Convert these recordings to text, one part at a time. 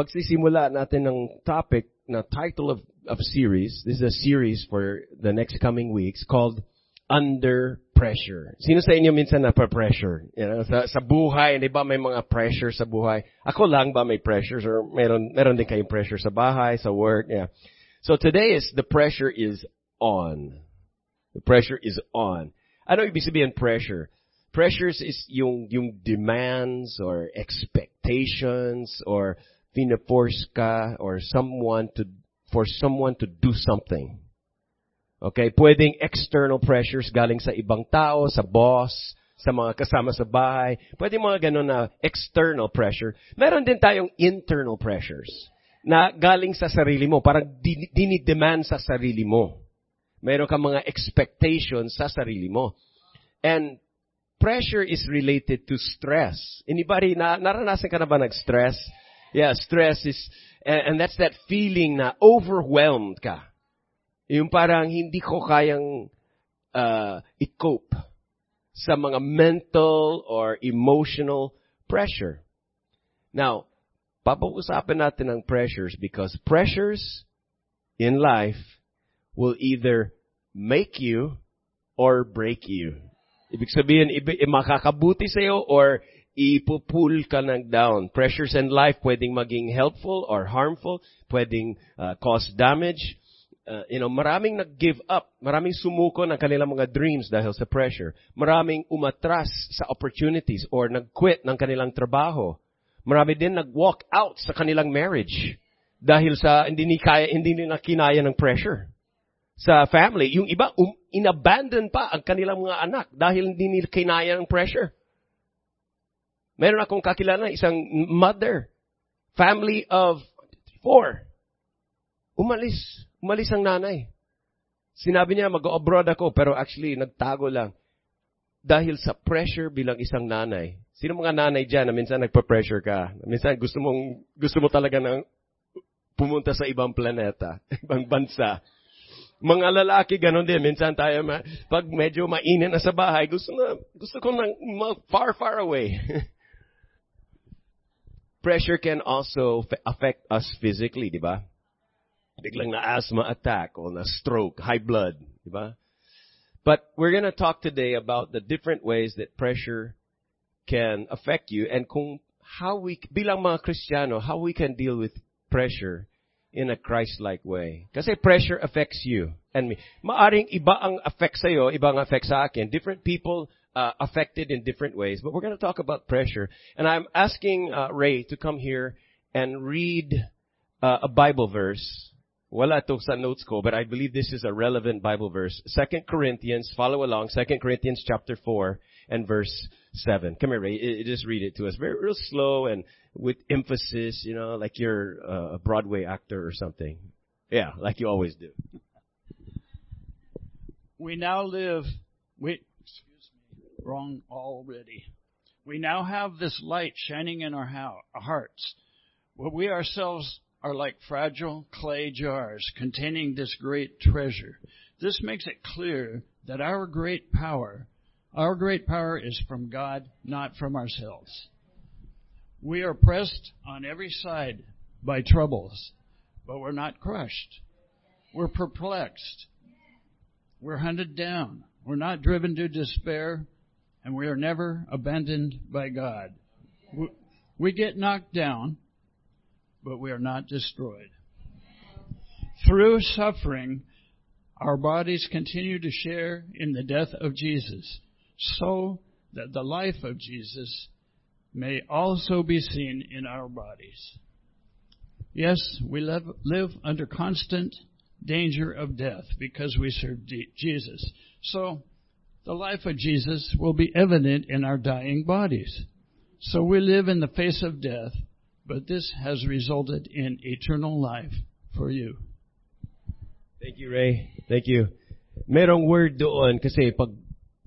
pagsisimula natin ng topic na title of, of series, this is a series for the next coming weeks called Under Pressure. Sino sa inyo minsan na pressure? You know, sa, sa buhay, di ba may mga pressure sa buhay? Ako lang ba may pressures or meron, meron din kayong pressure sa bahay, sa work? Yeah. So today is, the pressure is on. The pressure is on. Ano ibig sabihin pressure? Pressures is yung, yung demands or expectations or pinaforce ka or someone to, for someone to do something. Okay? Pwedeng external pressures galing sa ibang tao, sa boss, sa mga kasama sa bahay. Pwede mga ganun na external pressure. Meron din tayong internal pressures na galing sa sarili mo. Parang dinidemand sa sarili mo. Meron ka mga expectations sa sarili mo. And pressure is related to stress. Anybody, na, naranasan ka na ba nag-stress? Yeah, stress is, and, and that's that feeling na overwhelmed ka. Yung parang hindi ko kayang uh, i-cope sa mga mental or emotional pressure. Now, papag-usapan natin ang pressures because pressures in life will either make you or break you. Ibig sabihin, ibi, makakabuti sa'yo or ipupull ka ng down. Pressures in life pwedeng maging helpful or harmful, pwedeng uh, cause damage. Uh, you know, maraming nag-give up, maraming sumuko ng kanilang mga dreams dahil sa pressure. Maraming umatras sa opportunities or nag-quit ng kanilang trabaho. Marami din nag-walk out sa kanilang marriage dahil sa hindi ni kaya hindi nila kinaya ng pressure sa family. Yung iba, um, inabandon pa ang kanilang mga anak dahil hindi nila kinaya ng pressure. Meron akong kakilala, isang mother, family of four. Umalis. Umalis ang nanay. Sinabi niya, mag-abroad ako, pero actually, nagtago lang. Dahil sa pressure bilang isang nanay. Sino mga nanay dyan na minsan nagpa-pressure ka? Minsan gusto mong, gusto mo talaga ng pumunta sa ibang planeta, ibang bansa. Mga lalaki, ganun din. Minsan tayo, ma, pag medyo mainit na sa bahay, gusto na, gusto ko nang far, far away. Pressure can also affect us physically, di ba? Biglang na asthma attack o na stroke, high blood, di ba? But we're going to talk today about the different ways that pressure can affect you and kung how we, bilang mga Kristiyano, how we can deal with pressure in a Christ-like way. Kasi pressure affects you and me. Maaring iba ang affect sa'yo, iba ang affect sa akin. Different people uh, affected in different ways. But we're going to talk about pressure. And I'm asking uh, Ray to come here and read uh, a Bible verse. Wala to sa notes ko, but I believe this is a relevant Bible verse. Second Corinthians, follow along. Second Corinthians chapter 4 and verse 7. Come here, Ray. Just read it to us. Very real slow and with emphasis, you know, like you're a Broadway actor or something. Yeah, like you always do. We now live, we, wrong already. We now have this light shining in our, hearts. But we ourselves are like fragile clay jars containing this great treasure. This makes it clear that our great power, our great power is from God, not from ourselves. We are pressed on every side by troubles, but we're not crushed. We're perplexed. We're hunted down. We're not driven to despair, and we are never abandoned by God. We get knocked down, but we are not destroyed. Through suffering, our bodies continue to share in the death of Jesus, so that the life of Jesus may also be seen in our bodies. Yes, we live, live under constant danger of death because we serve Jesus. So, the life of Jesus will be evident in our dying bodies. So we live in the face of death, but this has resulted in eternal life for you. Thank you, Ray. Thank you. Merong word doon kasi pag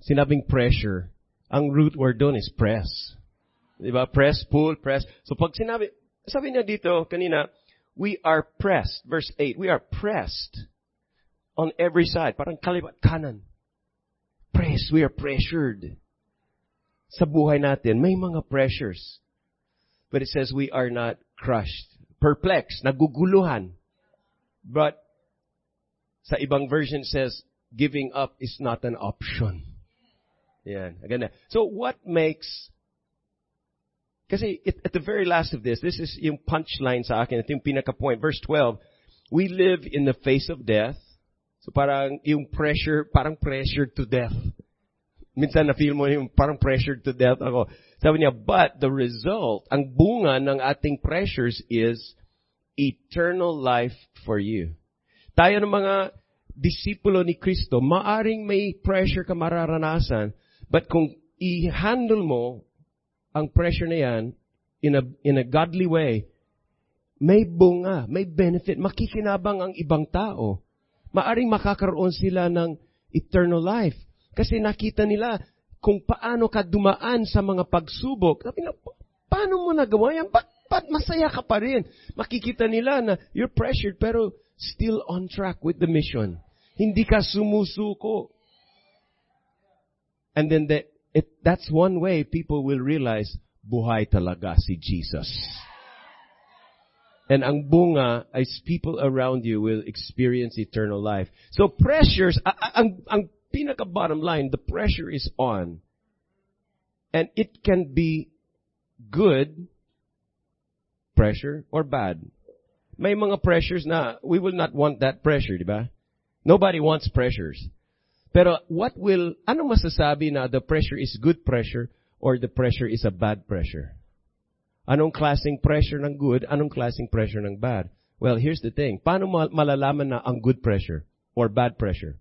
sinabing pressure, ang root word doon is press. Diba? Press, pull, press. So pag sinabi, sabi niya dito kanina, we are pressed. Verse 8, we are pressed on every side. Parang kalibat kanan. Pressed, we are pressured. Sa buhay natin, may mga pressures. But it says we are not crushed. perplexed, naguguluhan. But sa ibang version says, giving up is not an option. Yan. Aganda. So what makes kasi it, at the very last of this, this is yung punchline sa akin, ito yung pinaka-point. Verse 12, we live in the face of death. So parang yung pressure, parang pressure to death. Minsan na feel mo yung parang pressure to death ako. Sabi niya, but the result, ang bunga ng ating pressures is eternal life for you. Tayo ng mga disipulo ni Kristo, maaring may pressure ka mararanasan, but kung i-handle mo ang pressure na yan in a, in a godly way, may bunga, may benefit, makikinabang ang ibang tao. Maaring makakaroon sila ng eternal life. Kasi nakita nila kung paano ka dumaan sa mga pagsubok. Sabi na, paano mo nagawa yan? Ba't, ba't masaya ka pa rin? Makikita nila na you're pressured pero still on track with the mission. Hindi ka sumusuko. And then the, it, that's one way people will realize, buhay talaga si Jesus. And ang bunga is people around you will experience eternal life. So pressures, ang, ang pinaka bottom line, the pressure is on. And it can be good pressure or bad. May mga pressures na we will not want that pressure, di ba? Nobody wants pressures. Pero what will, ano masasabi na the pressure is good pressure or the pressure is a bad pressure? Anong klaseng pressure ng good? Anong klaseng pressure ng bad? Well, here's the thing. Paano malalaman na ang good pressure or bad pressure?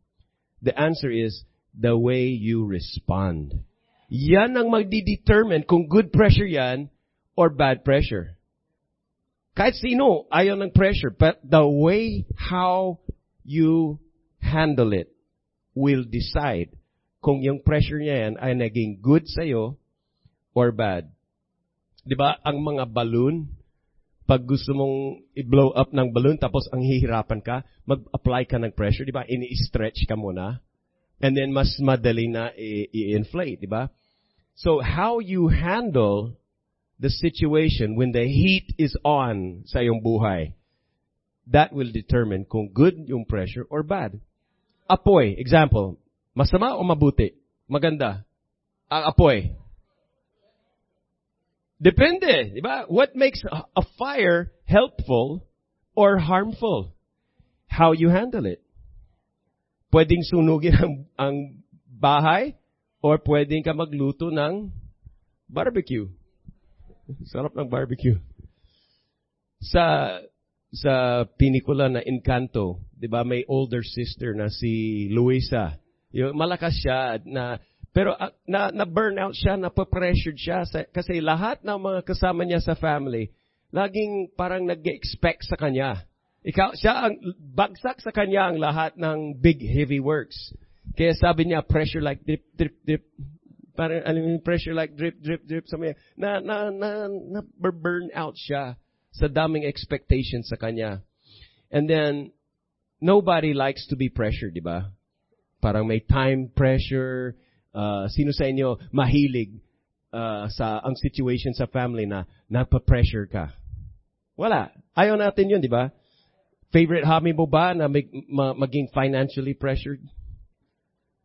The answer is the way you respond. Yan ang magdi-determine kung good pressure yan or bad pressure. Kahit sino, ayaw ng pressure. But the way how you handle it will decide kung yung pressure niya yan ay naging good sa'yo or bad. Di ba, ang mga balloon, pag gusto mong i-blow up ng balloon tapos ang hihirapan ka, mag-apply ka ng pressure, di ba? Ini-stretch ka muna. And then mas madali na i-inflate, di ba? So how you handle the situation when the heat is on sa iyong buhay, that will determine kung good yung pressure or bad. Apoy, example, masama o mabuti? Maganda. Ang apoy, Depende, di? What makes a fire helpful or harmful? How you handle it. Pwedeng sunugin ang, ang bahay or pwedeng ka magluto ng barbecue. Sarap ng barbecue. Sa sa pinikula na Encanto, 'di ba, may older sister na si Luisa. Yung malakas siya na pero uh, na, na burnout siya, na pressured siya sa, kasi lahat ng mga kasama niya sa family, laging parang nag-expect sa kanya. Ikaw, siya ang, bagsak sa kanya ang lahat ng big heavy works. Kaya sabi niya, pressure like drip, drip, drip. Parang, alam pressure like drip, drip, drip. Sabi niya, na, na, na, na burn out siya sa daming expectations sa kanya. And then, nobody likes to be pressured, di ba? Parang may time pressure, uh, sino sa inyo mahilig uh, sa ang situation sa family na nagpa-pressure ka? Wala. Ayaw natin yun, di ba? Favorite hobby mo ba na mag, ma, maging financially pressured?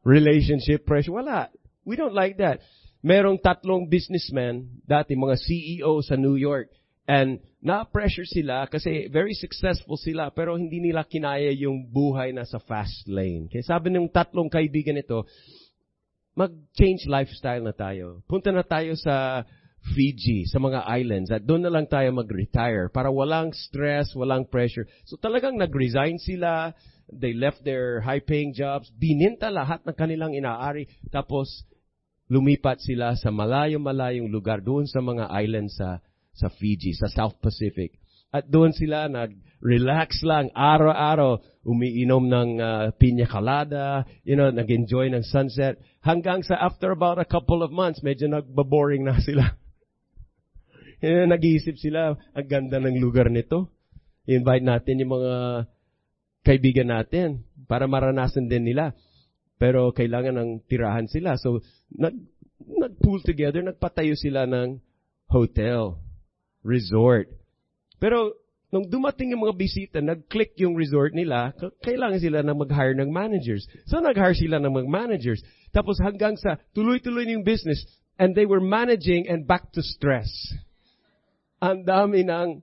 Relationship pressure? Wala. We don't like that. Merong tatlong businessmen, dati mga CEO sa New York, and na-pressure sila kasi very successful sila pero hindi nila kinaya yung buhay na sa fast lane. Kaya sabi ng tatlong kaibigan ito, mag-change lifestyle na tayo. Punta na tayo sa Fiji, sa mga islands, at doon na lang tayo mag-retire para walang stress, walang pressure. So talagang nag-resign sila, they left their high-paying jobs, bininta lahat ng kanilang inaari, tapos lumipat sila sa malayo-malayong lugar doon sa mga islands sa, sa Fiji, sa South Pacific. At doon sila nag-relax lang araw-araw, umiinom ng uh, piña colada, you know, nag-enjoy ng sunset. Hanggang sa after about a couple of months, medyo nagbaboring na sila. you nag-iisip sila, ang ganda ng lugar nito. invite natin yung mga kaibigan natin para maranasan din nila. Pero kailangan ng tirahan sila. So, nag, nag-pool together, nagpatayo sila ng hotel, resort, pero nung dumating yung mga bisita, nag-click yung resort nila, kailangan sila na mag-hire ng managers. So nag-hire sila ng mga managers. Tapos hanggang sa tuloy-tuloy yung business, and they were managing and back to stress. Ang dami ng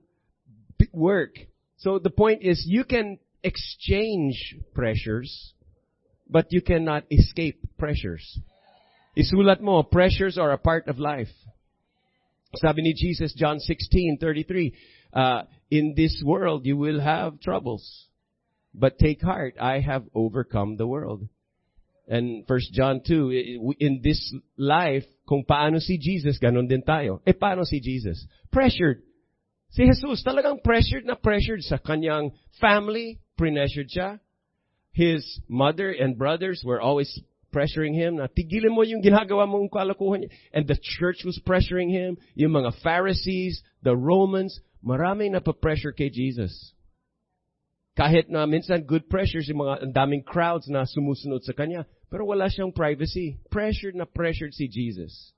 work. So the point is, you can exchange pressures, but you cannot escape pressures. Isulat mo, pressures are a part of life. Sabi ni Jesus, John 16:33, uh, in this world you will have troubles, but take heart, I have overcome the world. And 1 John 2, in this life, kung paano si Jesus, ganun din tayo. Eh, paano si Jesus? Pressured. Si Jesus, talagang pressured na pressured sa kanyang family, pressured siya. His mother and brothers were always pressuring him na tigilin mo yung ginagawa mong kalakuhan. And the church was pressuring him. Yung mga Pharisees, the Romans, maraming napapressure kay Jesus. Kahit na minsan good pressures, yung mga ang daming crowds na sumusunod sa kanya, pero wala siyang privacy. Pressured na pressured si Jesus.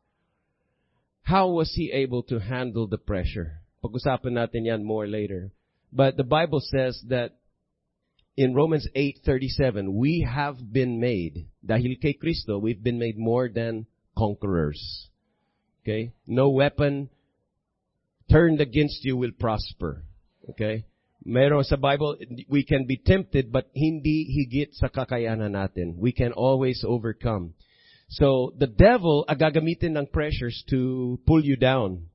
How was he able to handle the pressure? Pag-usapan natin yan more later. But the Bible says that in Romans 8:37, we have been made dahil kay Kristo, we've been made more than conquerors. Okay? No weapon turned against you will prosper. Okay? Meron sa Bible, we can be tempted but hindi higit sa kakayanan natin. We can always overcome. So, the devil, agagamitin ng pressures to pull you down,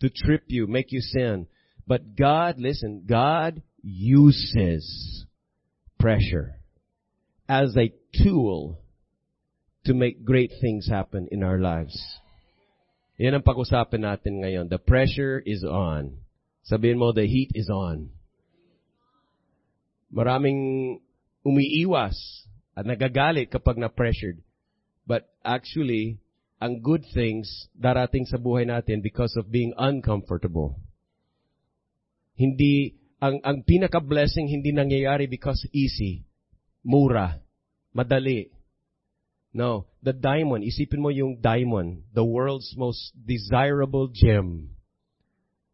to trip you, make you sin. But God, listen, God uses pressure as a tool to make great things happen in our lives. Yan ang pag-usapan natin ngayon. The pressure is on. Sabihin mo, the heat is on. Maraming umiiwas at nagagalit kapag na-pressured. But actually, ang good things darating sa buhay natin because of being uncomfortable. Hindi, ang, ang pinaka-blessing hindi nangyayari because easy, mura, madali. No, the diamond, isipin mo yung diamond, the world's most desirable gem.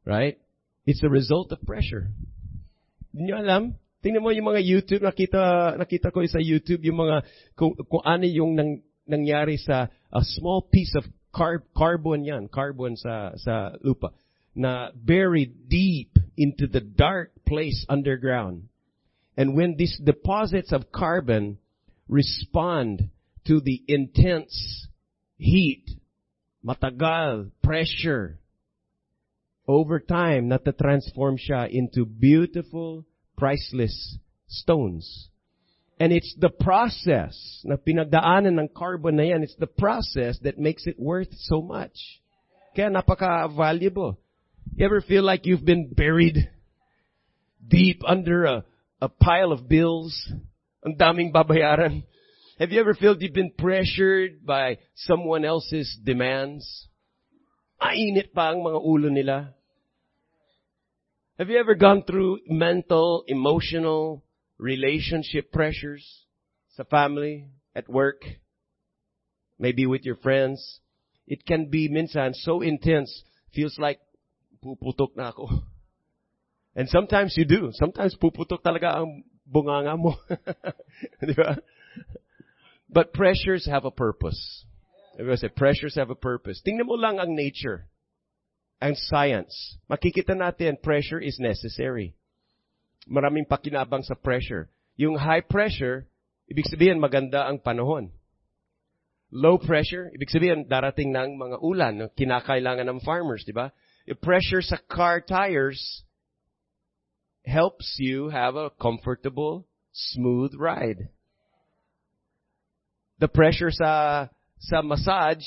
Right? It's a result of pressure. Hindi nyo alam? Tingnan mo yung mga YouTube, nakita, nakita ko sa YouTube yung mga, kung, kung ano yung nang, nangyari sa a small piece of car, carbon yan, carbon sa, sa lupa, na buried deep into the dark place underground. And when these deposits of carbon respond to the intense heat, matagal, pressure, over time, nata-transform siya into beautiful, priceless stones. And it's the process na pinagdaanan ng carbon na yan, it's the process that makes it worth so much. Kaya napaka-valuable. You ever feel like you've been buried deep under a, a pile of bills? Ang daming babayaran. Have you ever felt you've been pressured by someone else's demands? Mainit pa ang mga ulo nila. Have you ever gone through mental, emotional, relationship pressures sa family, at work, maybe with your friends? It can be minsan so intense, feels like puputok na ako. And sometimes you do. Sometimes puputok talaga ang bunganga mo. Di ba? But pressures have a purpose. Everyone say, pressures have a purpose. Tingnan mo lang ang nature, ang science. Makikita natin, pressure is necessary. Maraming pakinabang sa pressure. Yung high pressure, ibig sabihin maganda ang panahon. Low pressure, ibig sabihin darating ng mga ulan, kinakailangan ng farmers, di ba? Pressure sa car tires helps you have a comfortable, smooth ride. The pressure sa sa massage,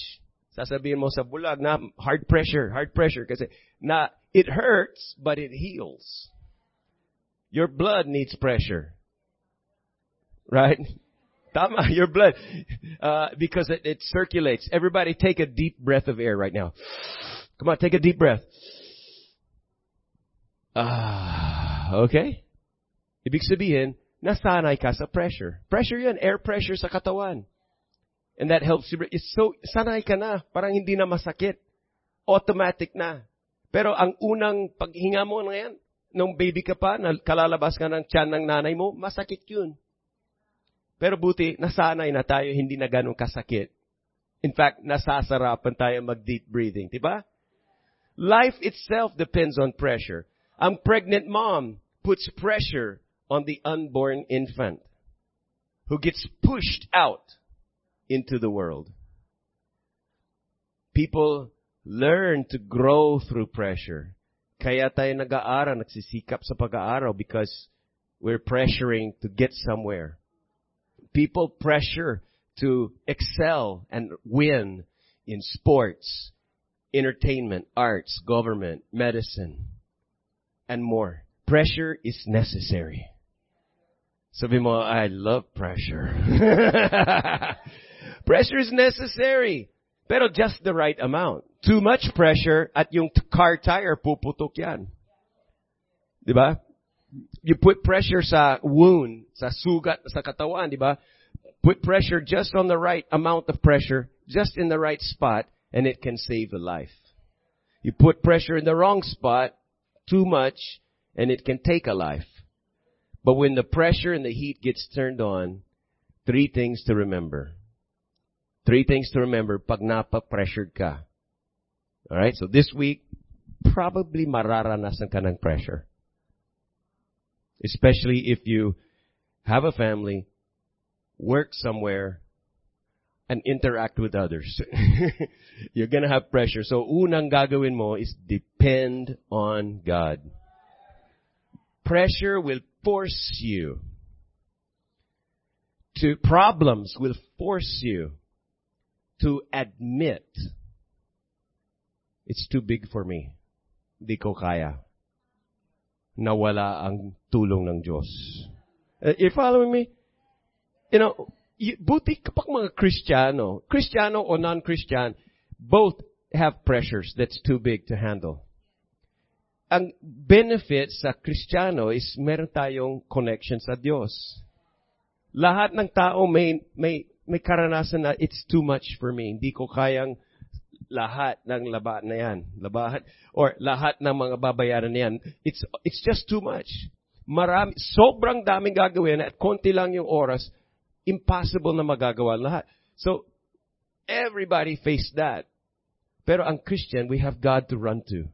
sasabihin mo sa bulag na hard pressure, hard pressure kasi na it hurts but it heals. Your blood needs pressure. Right? Tama, your blood. Uh, because it, it circulates. Everybody take a deep breath of air right now. Come on, take a deep breath. Ah, okay? Ibig sabihin, nasanay ka sa pressure. Pressure yan, air pressure sa katawan. And that helps you. It's so, sanay ka na. Parang hindi na masakit. Automatic na. Pero ang unang paghinga mo na nung baby ka pa, na kalalabas ka ng tiyan ng nanay mo, masakit yun. Pero buti, nasanay na tayo, hindi na ganun kasakit. In fact, nasasarapan tayo mag-deep breathing, di ba? Life itself depends on pressure. Ang pregnant mom puts pressure on the unborn infant who gets pushed out into the world. People learn to grow through pressure. Kaya tayo nag-aaral, nagsisikap sa pag-aaral because we're pressuring to get somewhere. People pressure to excel and win in sports, entertainment, arts, government, medicine, and more. Pressure is necessary. Sabi mo, I love pressure. pressure is necessary. Pero just the right amount. Too much pressure at yung car tire puputok yan. Di ba? You put pressure sa wound, sa sugat sa katawan, di ba? Put pressure just on the right amount of pressure, just in the right spot, and it can save a life. You put pressure in the wrong spot, too much, and it can take a life. But when the pressure and the heat gets turned on, three things to remember. Three things to remember pag napa-pressured ka. Alright, so this week, probably mararanasan ka ng pressure. Especially if you have a family, work somewhere, and interact with others. You're gonna have pressure. So unang gagawin mo is depend on God. Pressure will force you to, problems will force you to admit it's too big for me. Di ko kaya. Nawala ang tulong ng Diyos. Uh, you following me? You know, y- buti kapag mga Kristiyano, Kristiyano o non-Christian, both have pressures that's too big to handle. Ang benefit sa Kristiyano is meron tayong connection sa Diyos. Lahat ng tao may, may, may karanasan na it's too much for me. Hindi ko kayang lahat ng laba na yan. Labahan, or lahat ng mga babayaran na yan. It's, it's just too much. Marami, sobrang daming gagawin at konti lang yung oras, impossible na magagawa lahat. So, everybody face that. Pero ang Christian, we have God to run to.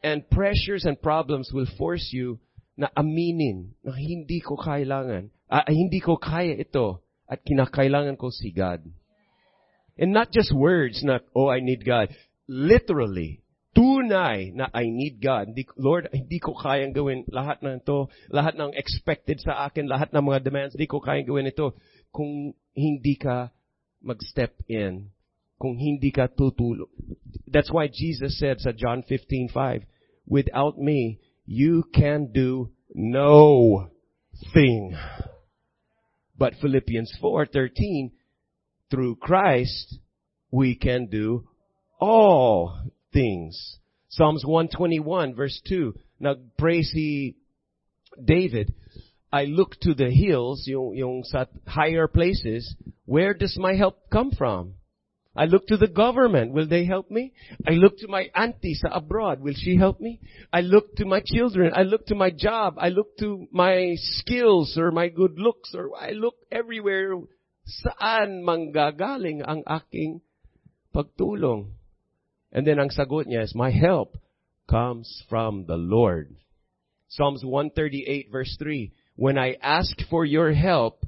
And pressures and problems will force you na aminin na hindi ko kailangan, ah, hindi ko kaya ito at kinakailangan ko si God. And not just words, not, oh, I need God. Literally, tunay na I need God. Lord, hindi ko kayang gawin lahat ng ito, lahat ng expected sa akin, lahat ng mga demands, hindi ko kayang gawin ito kung hindi ka mag-step in, kung hindi ka tutulong. That's why Jesus said sa John 15:5, without me, you can do no thing. But Philippians 4:13, through Christ, we can do all things. Psalms 121 verse 2, nag-pray si David, I look to the hills, yung, yung sa higher places, where does my help come from? I look to the government. Will they help me? I look to my auntie sa abroad. Will she help me? I look to my children. I look to my job. I look to my skills or my good looks or I look everywhere. Saan manggagaling ang aking pagtulong? And then ang sagot niya is, my help comes from the Lord. Psalms 138 verse 3, when I asked for your help,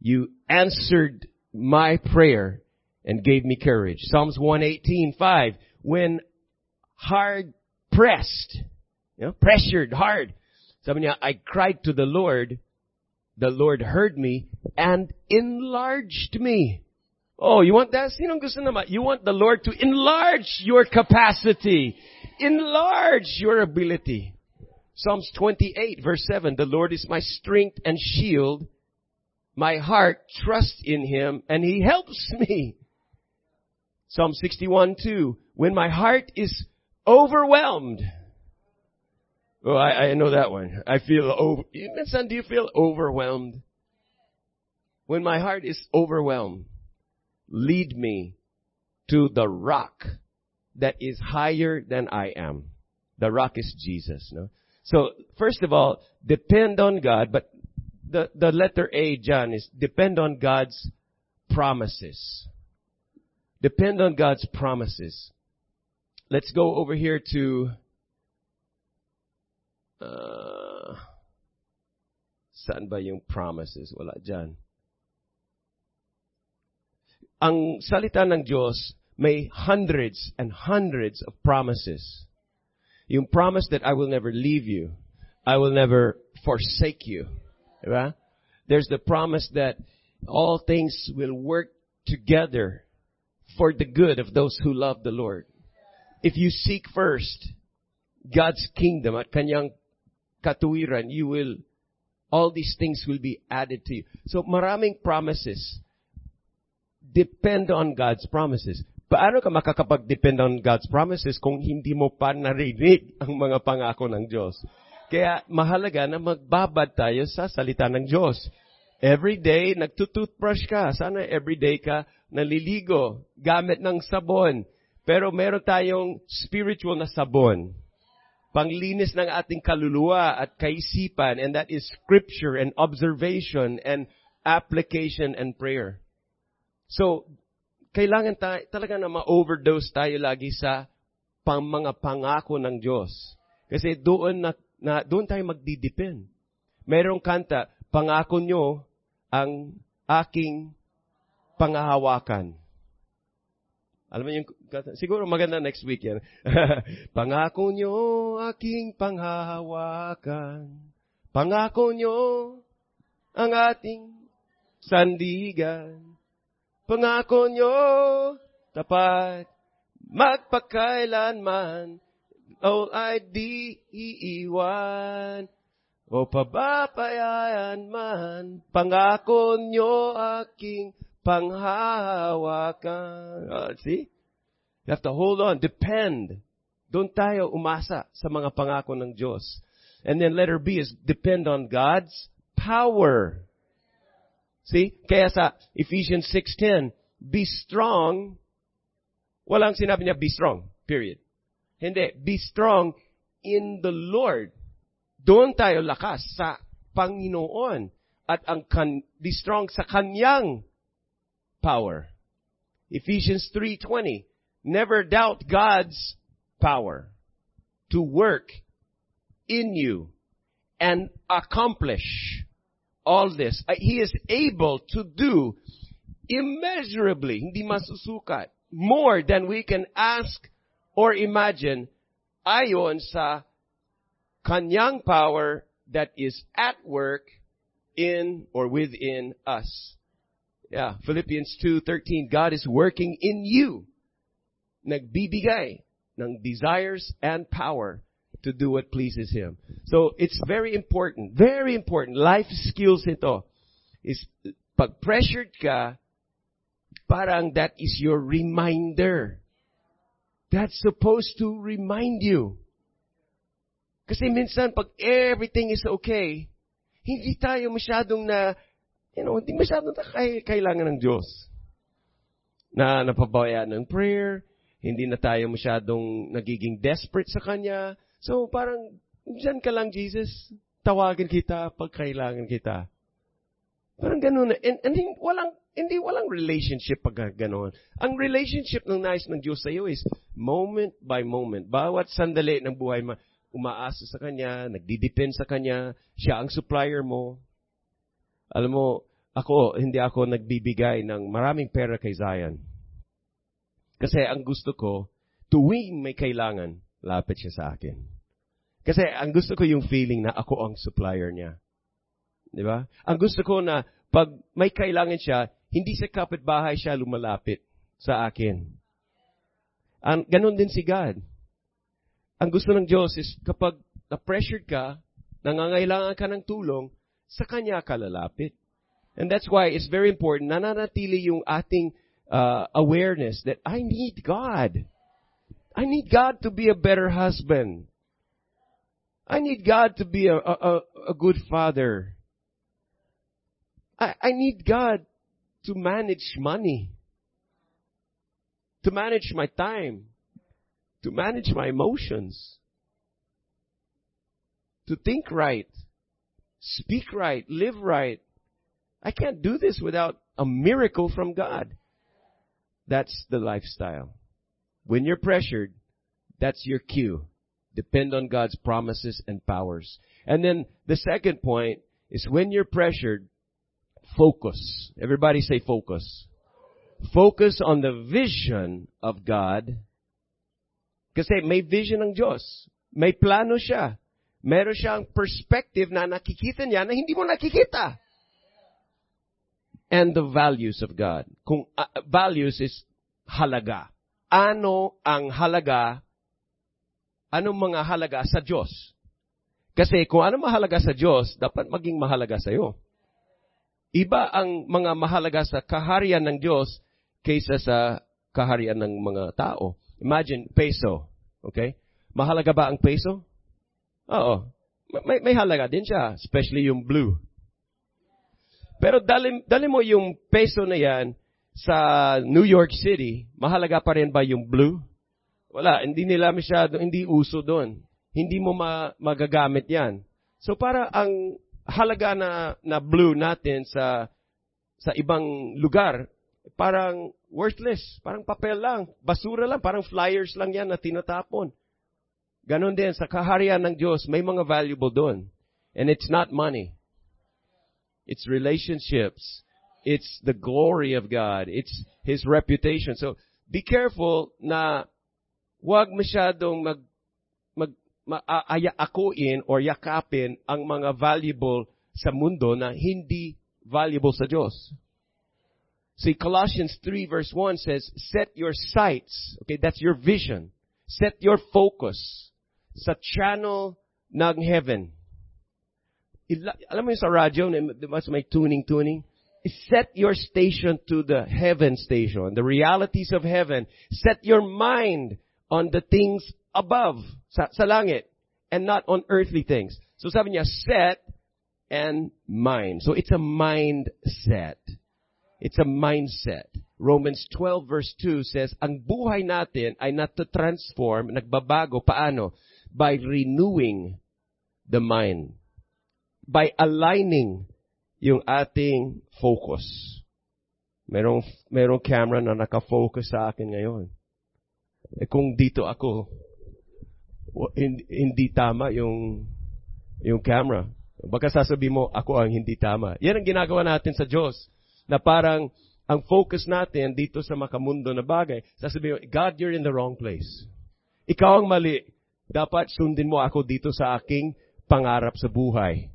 you answered my prayer and gave me courage. Psalms 118:5 when hard pressed, you know, pressured hard. Sabi niya, I cried to the Lord, the Lord heard me and enlarged me. Oh, you want that? You want the Lord to enlarge your capacity. Enlarge your ability. Psalms 28 verse 7, the Lord is my strength and shield. My heart trusts in Him and He helps me. Psalm 61, 2. When my heart is overwhelmed. Oh, I, I know that one. I feel over, son, do you feel overwhelmed? When my heart is overwhelmed, lead me to the rock that is higher than I am. The rock is Jesus, no? So, first of all, depend on God, but the, the letter A, John, is depend on God's promises. Depend on God's promises. Let's go over here to uh, saan ba yung promises? Wala dyan. Ang salita ng Diyos may hundreds and hundreds of promises. Yung promise that I will never leave you. I will never forsake you. Diba? There's the promise that all things will work together for the good of those who love the Lord. If you seek first God's kingdom at kanyang katuwiran, you will, all these things will be added to you. So maraming promises depend on God's promises. Paano ka makakapag-depend on God's promises kung hindi mo pa narinig ang mga pangako ng Diyos? Kaya mahalaga na magbabad tayo sa salita ng Diyos. Every day, nagtutoothbrush ka. Sana every day ka naliligo gamit ng sabon. Pero meron tayong spiritual na sabon. Panglinis ng ating kaluluwa at kaisipan. And that is scripture and observation and application and prayer. So, kailangan tayo, talaga na ma-overdose tayo lagi sa pang mga pangako ng Diyos. Kasi doon na, na doon tayo magdidepend. Merong kanta, pangako nyo ang aking pangahawakan. Alam mo yung? Siguro maganda next week yan. pangako nyo aking panghahawakan. Pangako nyo ang ating sandigan. Pangako nyo, tapat, magpakailanman, o ay di iiwan, o pababayaan man, pangako nyo aking panghahawakan. Uh, see? You have to hold on, depend. Doon tayo umasa sa mga pangako ng Diyos. And then letter B is depend on God's power. See? Kaya sa Ephesians 6.10, be strong. Walang sinabi niya, be strong. Period. Hindi. Be strong in the Lord. Doon tayo lakas sa Panginoon. At ang kan, be strong sa Kanyang power. Ephesians 3.20, never doubt God's power to work in you and accomplish all this. Uh, he is able to do immeasurably, hindi masusukat, more than we can ask or imagine ayon sa kanyang power that is at work in or within us. Yeah, Philippians 2:13 God is working in you. Nagbibigay ng desires and power to do what pleases Him. So it's very important, very important. Life skills ito. Is pag pressured ka, parang that is your reminder. That's supposed to remind you. Kasi minsan pag everything is okay, hindi tayo masyadong na, you know, hindi masyadong na kailangan ng Diyos. Na napabayaan ng prayer, hindi na tayo masyadong nagiging desperate sa Kanya, So, parang, dyan ka lang, Jesus. Tawagan kita pag kailangan kita. Parang ganun. And, and walang, hindi walang relationship pag ganun. Ang relationship ng nais ng Diyos sa iyo is moment by moment. Bawat sandali ng buhay mo, umaasa sa Kanya, nagdidepend sa Kanya, siya ang supplier mo. Alam mo, ako, hindi ako nagbibigay ng maraming pera kay Zion. Kasi ang gusto ko, tuwing may kailangan, lapit siya sa akin. Kasi ang gusto ko yung feeling na ako ang supplier niya. Di ba? Ang gusto ko na pag may kailangan siya, hindi sa kapitbahay siya lumalapit sa akin. Ang, ganun din si God. Ang gusto ng Diyos is kapag na-pressured ka, nangangailangan ka ng tulong, sa Kanya ka lalapit. And that's why it's very important, nananatili yung ating uh, awareness that I need God. I need God to be a better husband. I need God to be a, a, a good father. I, I need God to manage money, to manage my time, to manage my emotions, to think right, speak right, live right. I can't do this without a miracle from God. That's the lifestyle. When you're pressured, that's your cue. Depend on God's promises and powers. And then the second point is when you're pressured, focus. Everybody say focus. Focus on the vision of God. Kasi may vision ng Diyos. May plano siya. Meron siyang perspective na nakikita niya na hindi mo nakikita. And the values of God. Kung uh, values is halaga. Ano ang halaga? Anong mga halaga sa Diyos? Kasi kung ano mahalaga sa Diyos, dapat maging mahalaga sa iyo. Iba ang mga mahalaga sa kaharian ng Diyos kaysa sa kaharian ng mga tao. Imagine, peso. Okay? Mahalaga ba ang peso? Oo. May, may halaga din siya, especially yung blue. Pero dali, dali mo yung peso na yan sa New York City, mahalaga pa rin ba yung blue? Wala, hindi nila masyado, hindi uso doon. Hindi mo ma, magagamit yan. So para ang halaga na, na blue natin sa, sa ibang lugar, parang worthless, parang papel lang, basura lang, parang flyers lang yan na tinatapon. Ganon din, sa kaharian ng Diyos, may mga valuable doon. And it's not money. It's relationships. It's the glory of God. It's His reputation. So, be careful na huwag masyadong mag, mag, maayakuin or yakapin ang mga valuable sa mundo na hindi valuable sa Diyos. See, Colossians 3 verse 1 says, set your sights, okay, that's your vision. Set your focus sa channel ng heaven. Ila, alam mo yung sa radyo, mas may tuning-tuning? Set your station to the heaven station, the realities of heaven. Set your mind on the things above, sa, sa langit, and not on earthly things. So sabi niya, set and mind. So it's a mindset. It's a mindset. Romans 12 verse 2 says, ang buhay natin ay nata-transform, nagbabago, paano? By renewing the mind by aligning yung ating focus. Merong, merong camera na nakafocus sa akin ngayon. Eh kung dito ako, hindi, tama yung, yung camera. Baka sasabihin mo, ako ang hindi tama. Yan ang ginagawa natin sa Diyos. Na parang, ang focus natin dito sa makamundo na bagay, sasabihin mo, God, you're in the wrong place. Ikaw ang mali. Dapat sundin mo ako dito sa aking pangarap sa buhay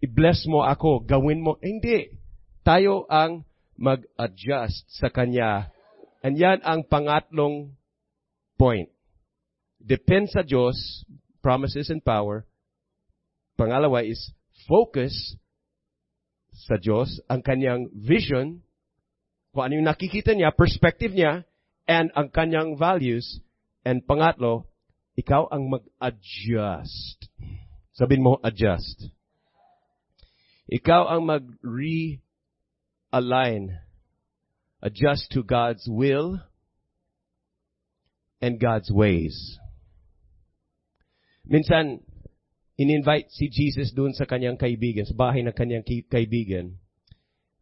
i-bless mo ako, gawin mo. Eh, hindi. Tayo ang mag-adjust sa Kanya. And yan ang pangatlong point. Depend sa Diyos, promises and power. Pangalawa is focus sa Diyos, ang kanyang vision, kung ano yung nakikita niya, perspective niya, and ang kanyang values. And pangatlo, ikaw ang mag-adjust. Sabihin mo, adjust. Ikaw ang mag-realign, adjust to God's will and God's ways. Minsan, in-invite si Jesus doon sa kanyang kaibigan, sa bahay ng kanyang kaibigan,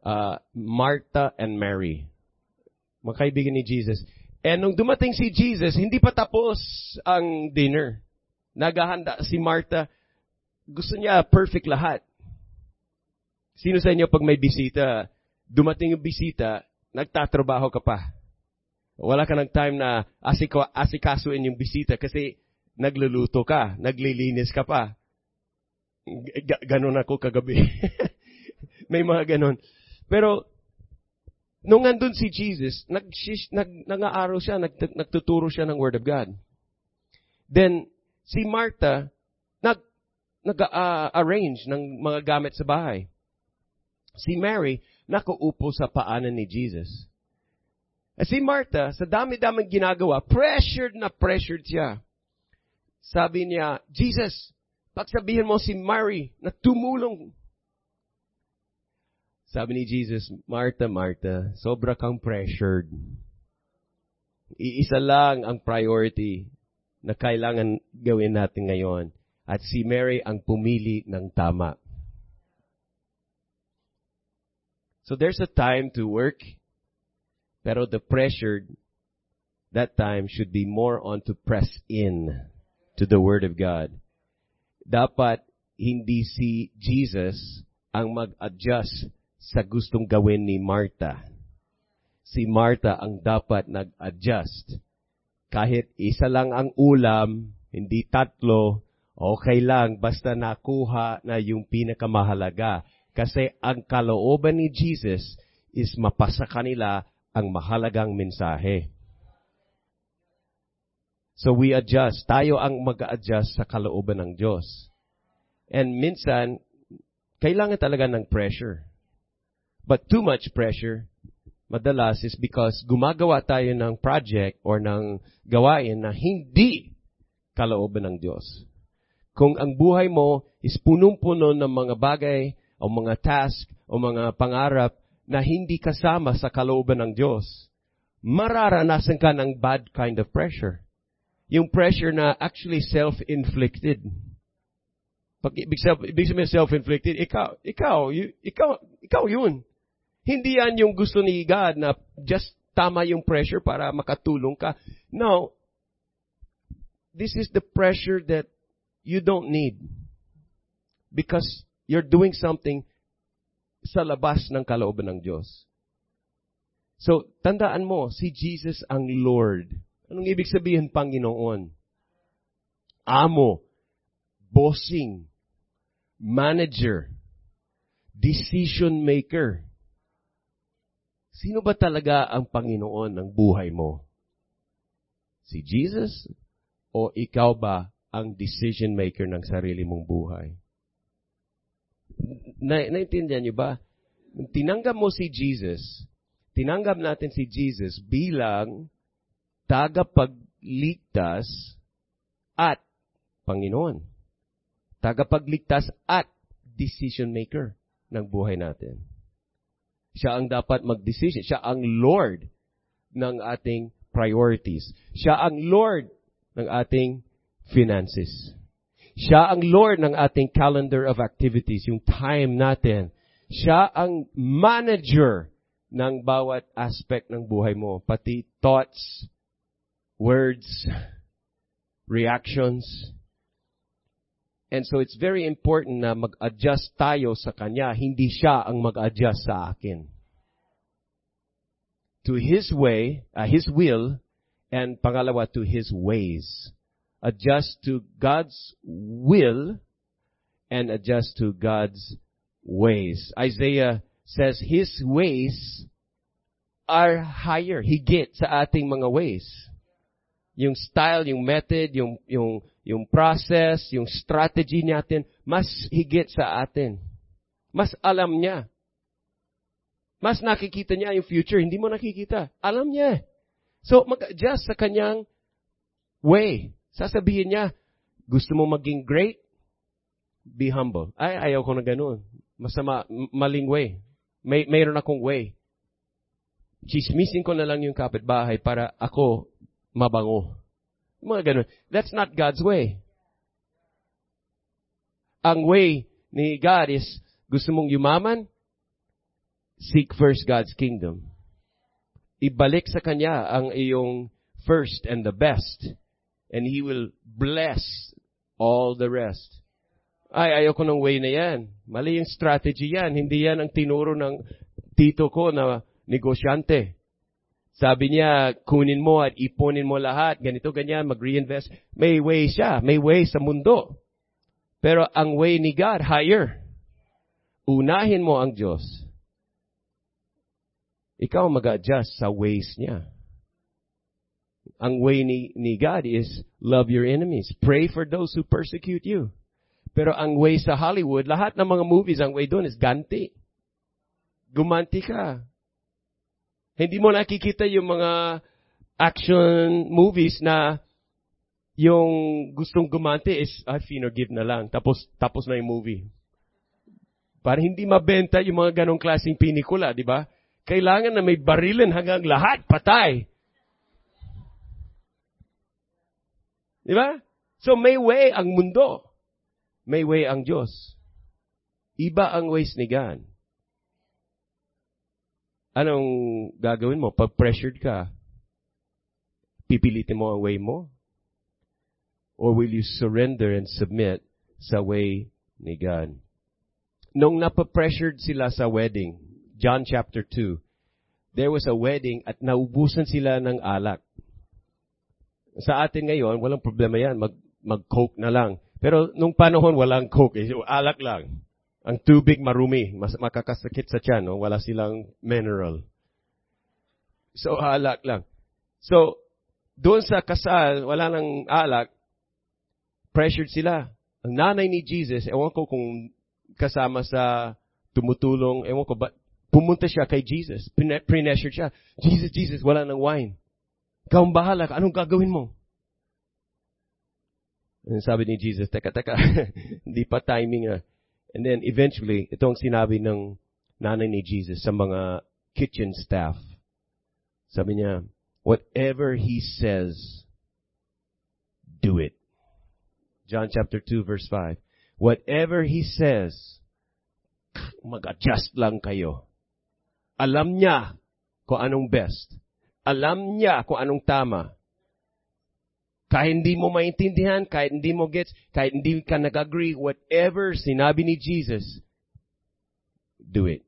uh, Martha and Mary. Mga kaibigan ni Jesus. And nung dumating si Jesus, hindi pa tapos ang dinner. Naghahanda si Martha. Gusto niya perfect lahat. Sino sa inyo pag may bisita, dumating yung bisita, nagtatrabaho ka pa? Wala ka ng time na asiko, asikasuin yung bisita kasi nagluluto ka, naglilinis ka pa. G- ganon ako kagabi. may mga ganon. Pero, nung andun si Jesus, nag, nag, nang-aaral siya, nag, nagtuturo siya ng Word of God. Then, si Martha, nag, nag-arrange ng mga gamit sa bahay. Si Mary, nakaupo sa paanan ni Jesus. At si Martha, sa dami-daming ginagawa, pressured na pressured siya. Sabi niya, Jesus, pagsabihin mo si Mary na tumulong. Sabi ni Jesus, Martha, Martha, sobra kang pressured. Iisa lang ang priority na kailangan gawin natin ngayon. At si Mary ang pumili ng tama. So there's a time to work, pero the pressure that time should be more on to press in to the Word of God. Dapat hindi si Jesus ang mag-adjust sa gustong gawin ni Martha. Si Martha ang dapat nag-adjust. Kahit isa lang ang ulam, hindi tatlo, okay lang, basta nakuha na yung pinakamahalaga. Kasi ang kalooban ni Jesus is mapasa kanila ang mahalagang mensahe. So we adjust. Tayo ang mag-adjust sa kalooban ng Diyos. And minsan, kailangan talaga ng pressure. But too much pressure, madalas is because gumagawa tayo ng project or ng gawain na hindi kalooban ng Diyos. Kung ang buhay mo is punong-puno ng mga bagay o mga task o mga pangarap na hindi kasama sa kalooban ng Diyos, mararanasan ka ng bad kind of pressure. Yung pressure na actually self-inflicted. Pag ibig sabihin, ibig sabihin self-inflicted, ikaw, ikaw, you, ikaw, ikaw yun. Hindi yan yung gusto ni God na just tama yung pressure para makatulong ka. No. This is the pressure that you don't need. Because you're doing something sa labas ng kalooban ng Diyos. So, tandaan mo, si Jesus ang Lord. Anong ibig sabihin, Panginoon? Amo, bossing, manager, decision maker. Sino ba talaga ang Panginoon ng buhay mo? Si Jesus? O ikaw ba ang decision maker ng sarili mong buhay? Na, naintindihan niyo ba? Tinanggap mo si Jesus, tinanggap natin si Jesus bilang tagapagligtas at Panginoon. Tagapagligtas at decision maker ng buhay natin. Siya ang dapat mag-decision. Siya ang Lord ng ating priorities. Siya ang Lord ng ating finances. Siya ang Lord ng ating calendar of activities, yung time natin. Siya ang manager ng bawat aspect ng buhay mo, pati thoughts, words, reactions. And so it's very important na mag-adjust tayo sa Kanya, hindi siya ang mag-adjust sa akin. To His way, uh, His will, and pangalawa, to His ways adjust to God's will and adjust to God's ways. Isaiah says His ways are higher. Higit sa ating mga ways. Yung style, yung method, yung, yung, yung process, yung strategy natin, mas higit sa atin. Mas alam niya. Mas nakikita niya yung future, hindi mo nakikita. Alam niya. So, mag-adjust sa kanyang way. Sasabihin niya, gusto mo maging great? Be humble. Ay, ayaw ko na ganun. Masama, maling way. May, mayroon akong way. Chismisin ko na lang yung kapitbahay para ako mabango. Mga ganun. That's not God's way. Ang way ni God is, gusto mong yumaman? Seek first God's kingdom. Ibalik sa Kanya ang iyong first and the best and He will bless all the rest. Ay, ayaw ko ng way na yan. Mali yung strategy yan. Hindi yan ang tinuro ng tito ko na negosyante. Sabi niya, kunin mo at ipunin mo lahat. Ganito, ganyan, mag-reinvest. May way siya. May way sa mundo. Pero ang way ni God, higher. Unahin mo ang Diyos. Ikaw mag-adjust sa ways niya. Ang way ni, ni God is love your enemies. Pray for those who persecute you. Pero ang way sa Hollywood, lahat ng mga movies, ang way doon is ganti. Gumanti ka. Hindi mo nakikita yung mga action movies na yung gustong gumanti is, I ah, give na lang. Tapos, tapos na yung movie. Para hindi mabenta yung mga ganong klaseng pinikula, di ba? Kailangan na may barilin hanggang lahat, patay. Di ba? So may way ang mundo. may way ang Diyos. Iba ang ways ni God. Anong gagawin mo? Pag pressured ka, pipilitin mo ang way mo? Or will you surrender and submit sa way ni God? Nung napapressured sila sa wedding, John chapter 2, there was a wedding at naubusan sila ng alak. Sa atin ngayon, walang problema yan. Mag, mag-coke na lang. Pero nung panahon, walang coke. Eh. Alak lang. Ang tubig marumi. Mas makakasakit sa tiyan. No? Wala silang mineral. So, alak lang. So, doon sa kasal, wala nang alak. Pressured sila. Ang nanay ni Jesus, ewan ko kung kasama sa tumutulong, ewan ko ba, pumunta siya kay Jesus. Pre-pressured siya. Jesus, Jesus, wala nang wine. Ikaw ang bahala. Anong gagawin mo? And sabi ni Jesus, teka, teka, hindi pa timing ah. And then eventually, itong sinabi ng nanay ni Jesus sa mga kitchen staff. Sabi niya, whatever He says, do it. John chapter 2 verse 5. Whatever He says, mag-adjust lang kayo. Alam niya kung anong best. Alam niya kung anong tama. Kahit hindi mo maintindihan, kahit hindi mo gets, kahit hindi ka nag-agree, whatever sinabi ni Jesus, do it.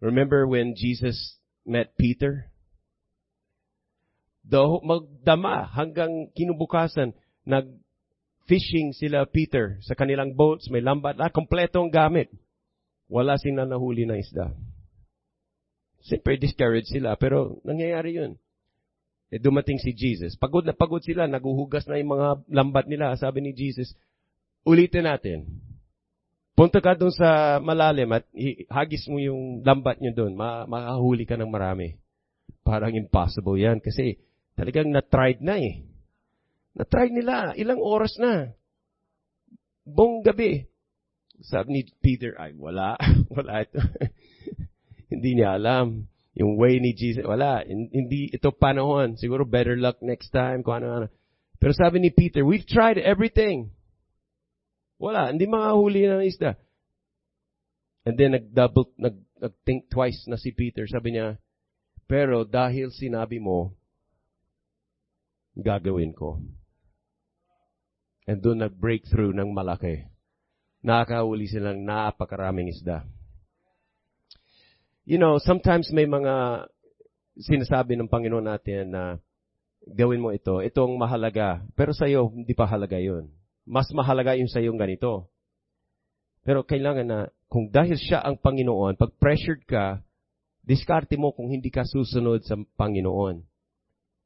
Remember when Jesus met Peter? Do magdama hanggang kinubukasan, nag-fishing sila Peter sa kanilang boats, may lambat, ah, kompletong gamit. Wala silang nahuli na isda. Siyempre, discouraged sila, pero nangyayari yun. E dumating si Jesus. Pagod na pagod sila, naguhugas na yung mga lambat nila. Sabi ni Jesus, ulitin natin. Punta ka doon sa malalim at hagis mo yung lambat nyo doon. Ma- makahuli ka ng marami. Parang impossible yan kasi talagang na-tried na eh. Na-tried nila. Ilang oras na. Buong gabi. Sabi ni Peter, ay wala. wala ito. Hindi niya alam. Yung way ni Jesus, wala. Hindi ito panahon. Siguro better luck next time. Kung ano, ano. Pero sabi ni Peter, we've tried everything. Wala. Hindi makahuli ng isda. And then nag-double, nag, nag-think twice na si Peter. Sabi niya, pero dahil sinabi mo, gagawin ko. And doon nag-breakthrough ng malaki. Nakakahuli silang napakaraming isda. You know, sometimes may mga sinasabi ng Panginoon natin na gawin mo ito, itong mahalaga. Pero sa iyo, hindi pa halaga yun. Mas mahalaga yung sa iyong ganito. Pero kailangan na, kung dahil siya ang Panginoon, pag pressured ka, diskarte mo kung hindi ka susunod sa Panginoon.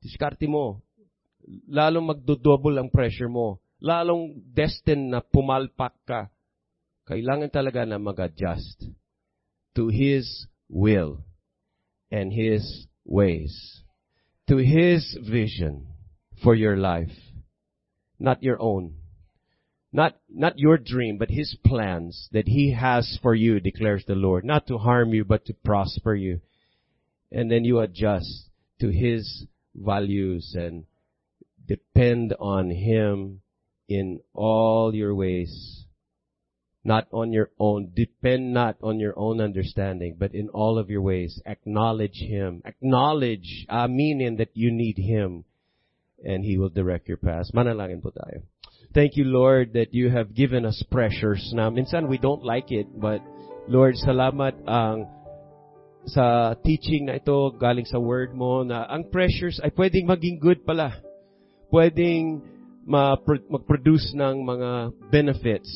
Diskarte mo. Lalong magdodouble ang pressure mo. Lalong destined na pumalpak ka. Kailangan talaga na mag-adjust to His will and His ways, to His vision for your life, not your own. Not, not your dream, but His plans that He has for you, declares the Lord. Not to harm you, but to prosper you. And then you adjust to His values and depend on Him in all your ways. Not on your own. Depend not on your own understanding, but in all of your ways. Acknowledge Him. Acknowledge, ah, meaning that you need Him. And He will direct your path. Manalangin po tayo. Thank you, Lord, that you have given us pressures na minsan we don't like it, but Lord, salamat ang sa teaching na ito galing sa word mo na ang pressures ay pwedeng maging good pala. Pwedeng mag-produce ng mga benefits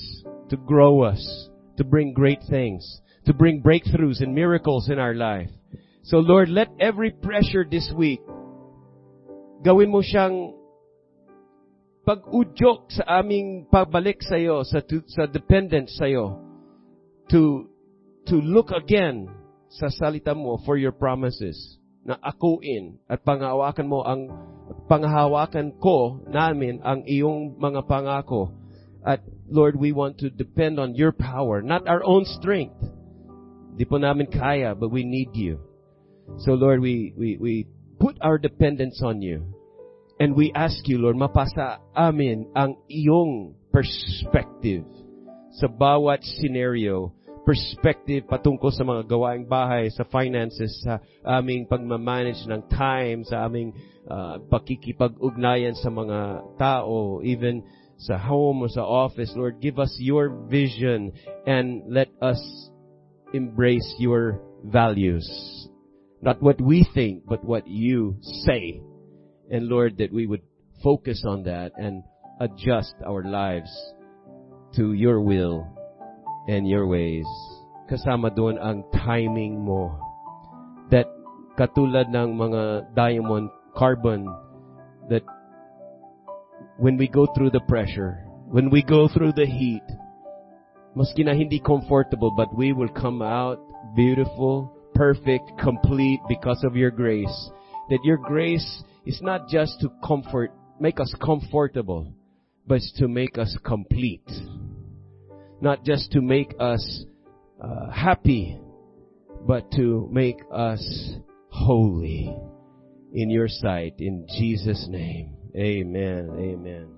to grow us, to bring great things, to bring breakthroughs and miracles in our life. So Lord, let every pressure this week, gawin mo siyang pag-udyok sa aming pabalik sa sa, to, sa dependence to, to look again sa salita mo for your promises na akuin at panghawakan mo ang panghawakan ko namin ang iyong mga pangako. At Lord, we want to depend on your power, not our own strength. Di po namin kaya, but we need you. So Lord, we, we, we put our dependence on you. And we ask you, Lord, mapasa amin ang iyong perspective sa bawat scenario, perspective patungkol sa mga gawaing bahay, sa finances, sa aming pagmamanage ng time, sa aming uh, pakikipag-ugnayan sa mga tao, even sa home or sa office. Lord, give us your vision and let us embrace your values. Not what we think, but what you say. And Lord, that we would focus on that and adjust our lives to your will and your ways. Kasama doon ang timing mo. That katulad ng mga diamond carbon that when we go through the pressure, when we go through the heat, maski na hindi comfortable, but we will come out beautiful, perfect, complete because of your grace. That your grace is not just to comfort, make us comfortable, but to make us complete. Not just to make us uh, happy, but to make us holy in your sight. In Jesus' name. Amen. Amen.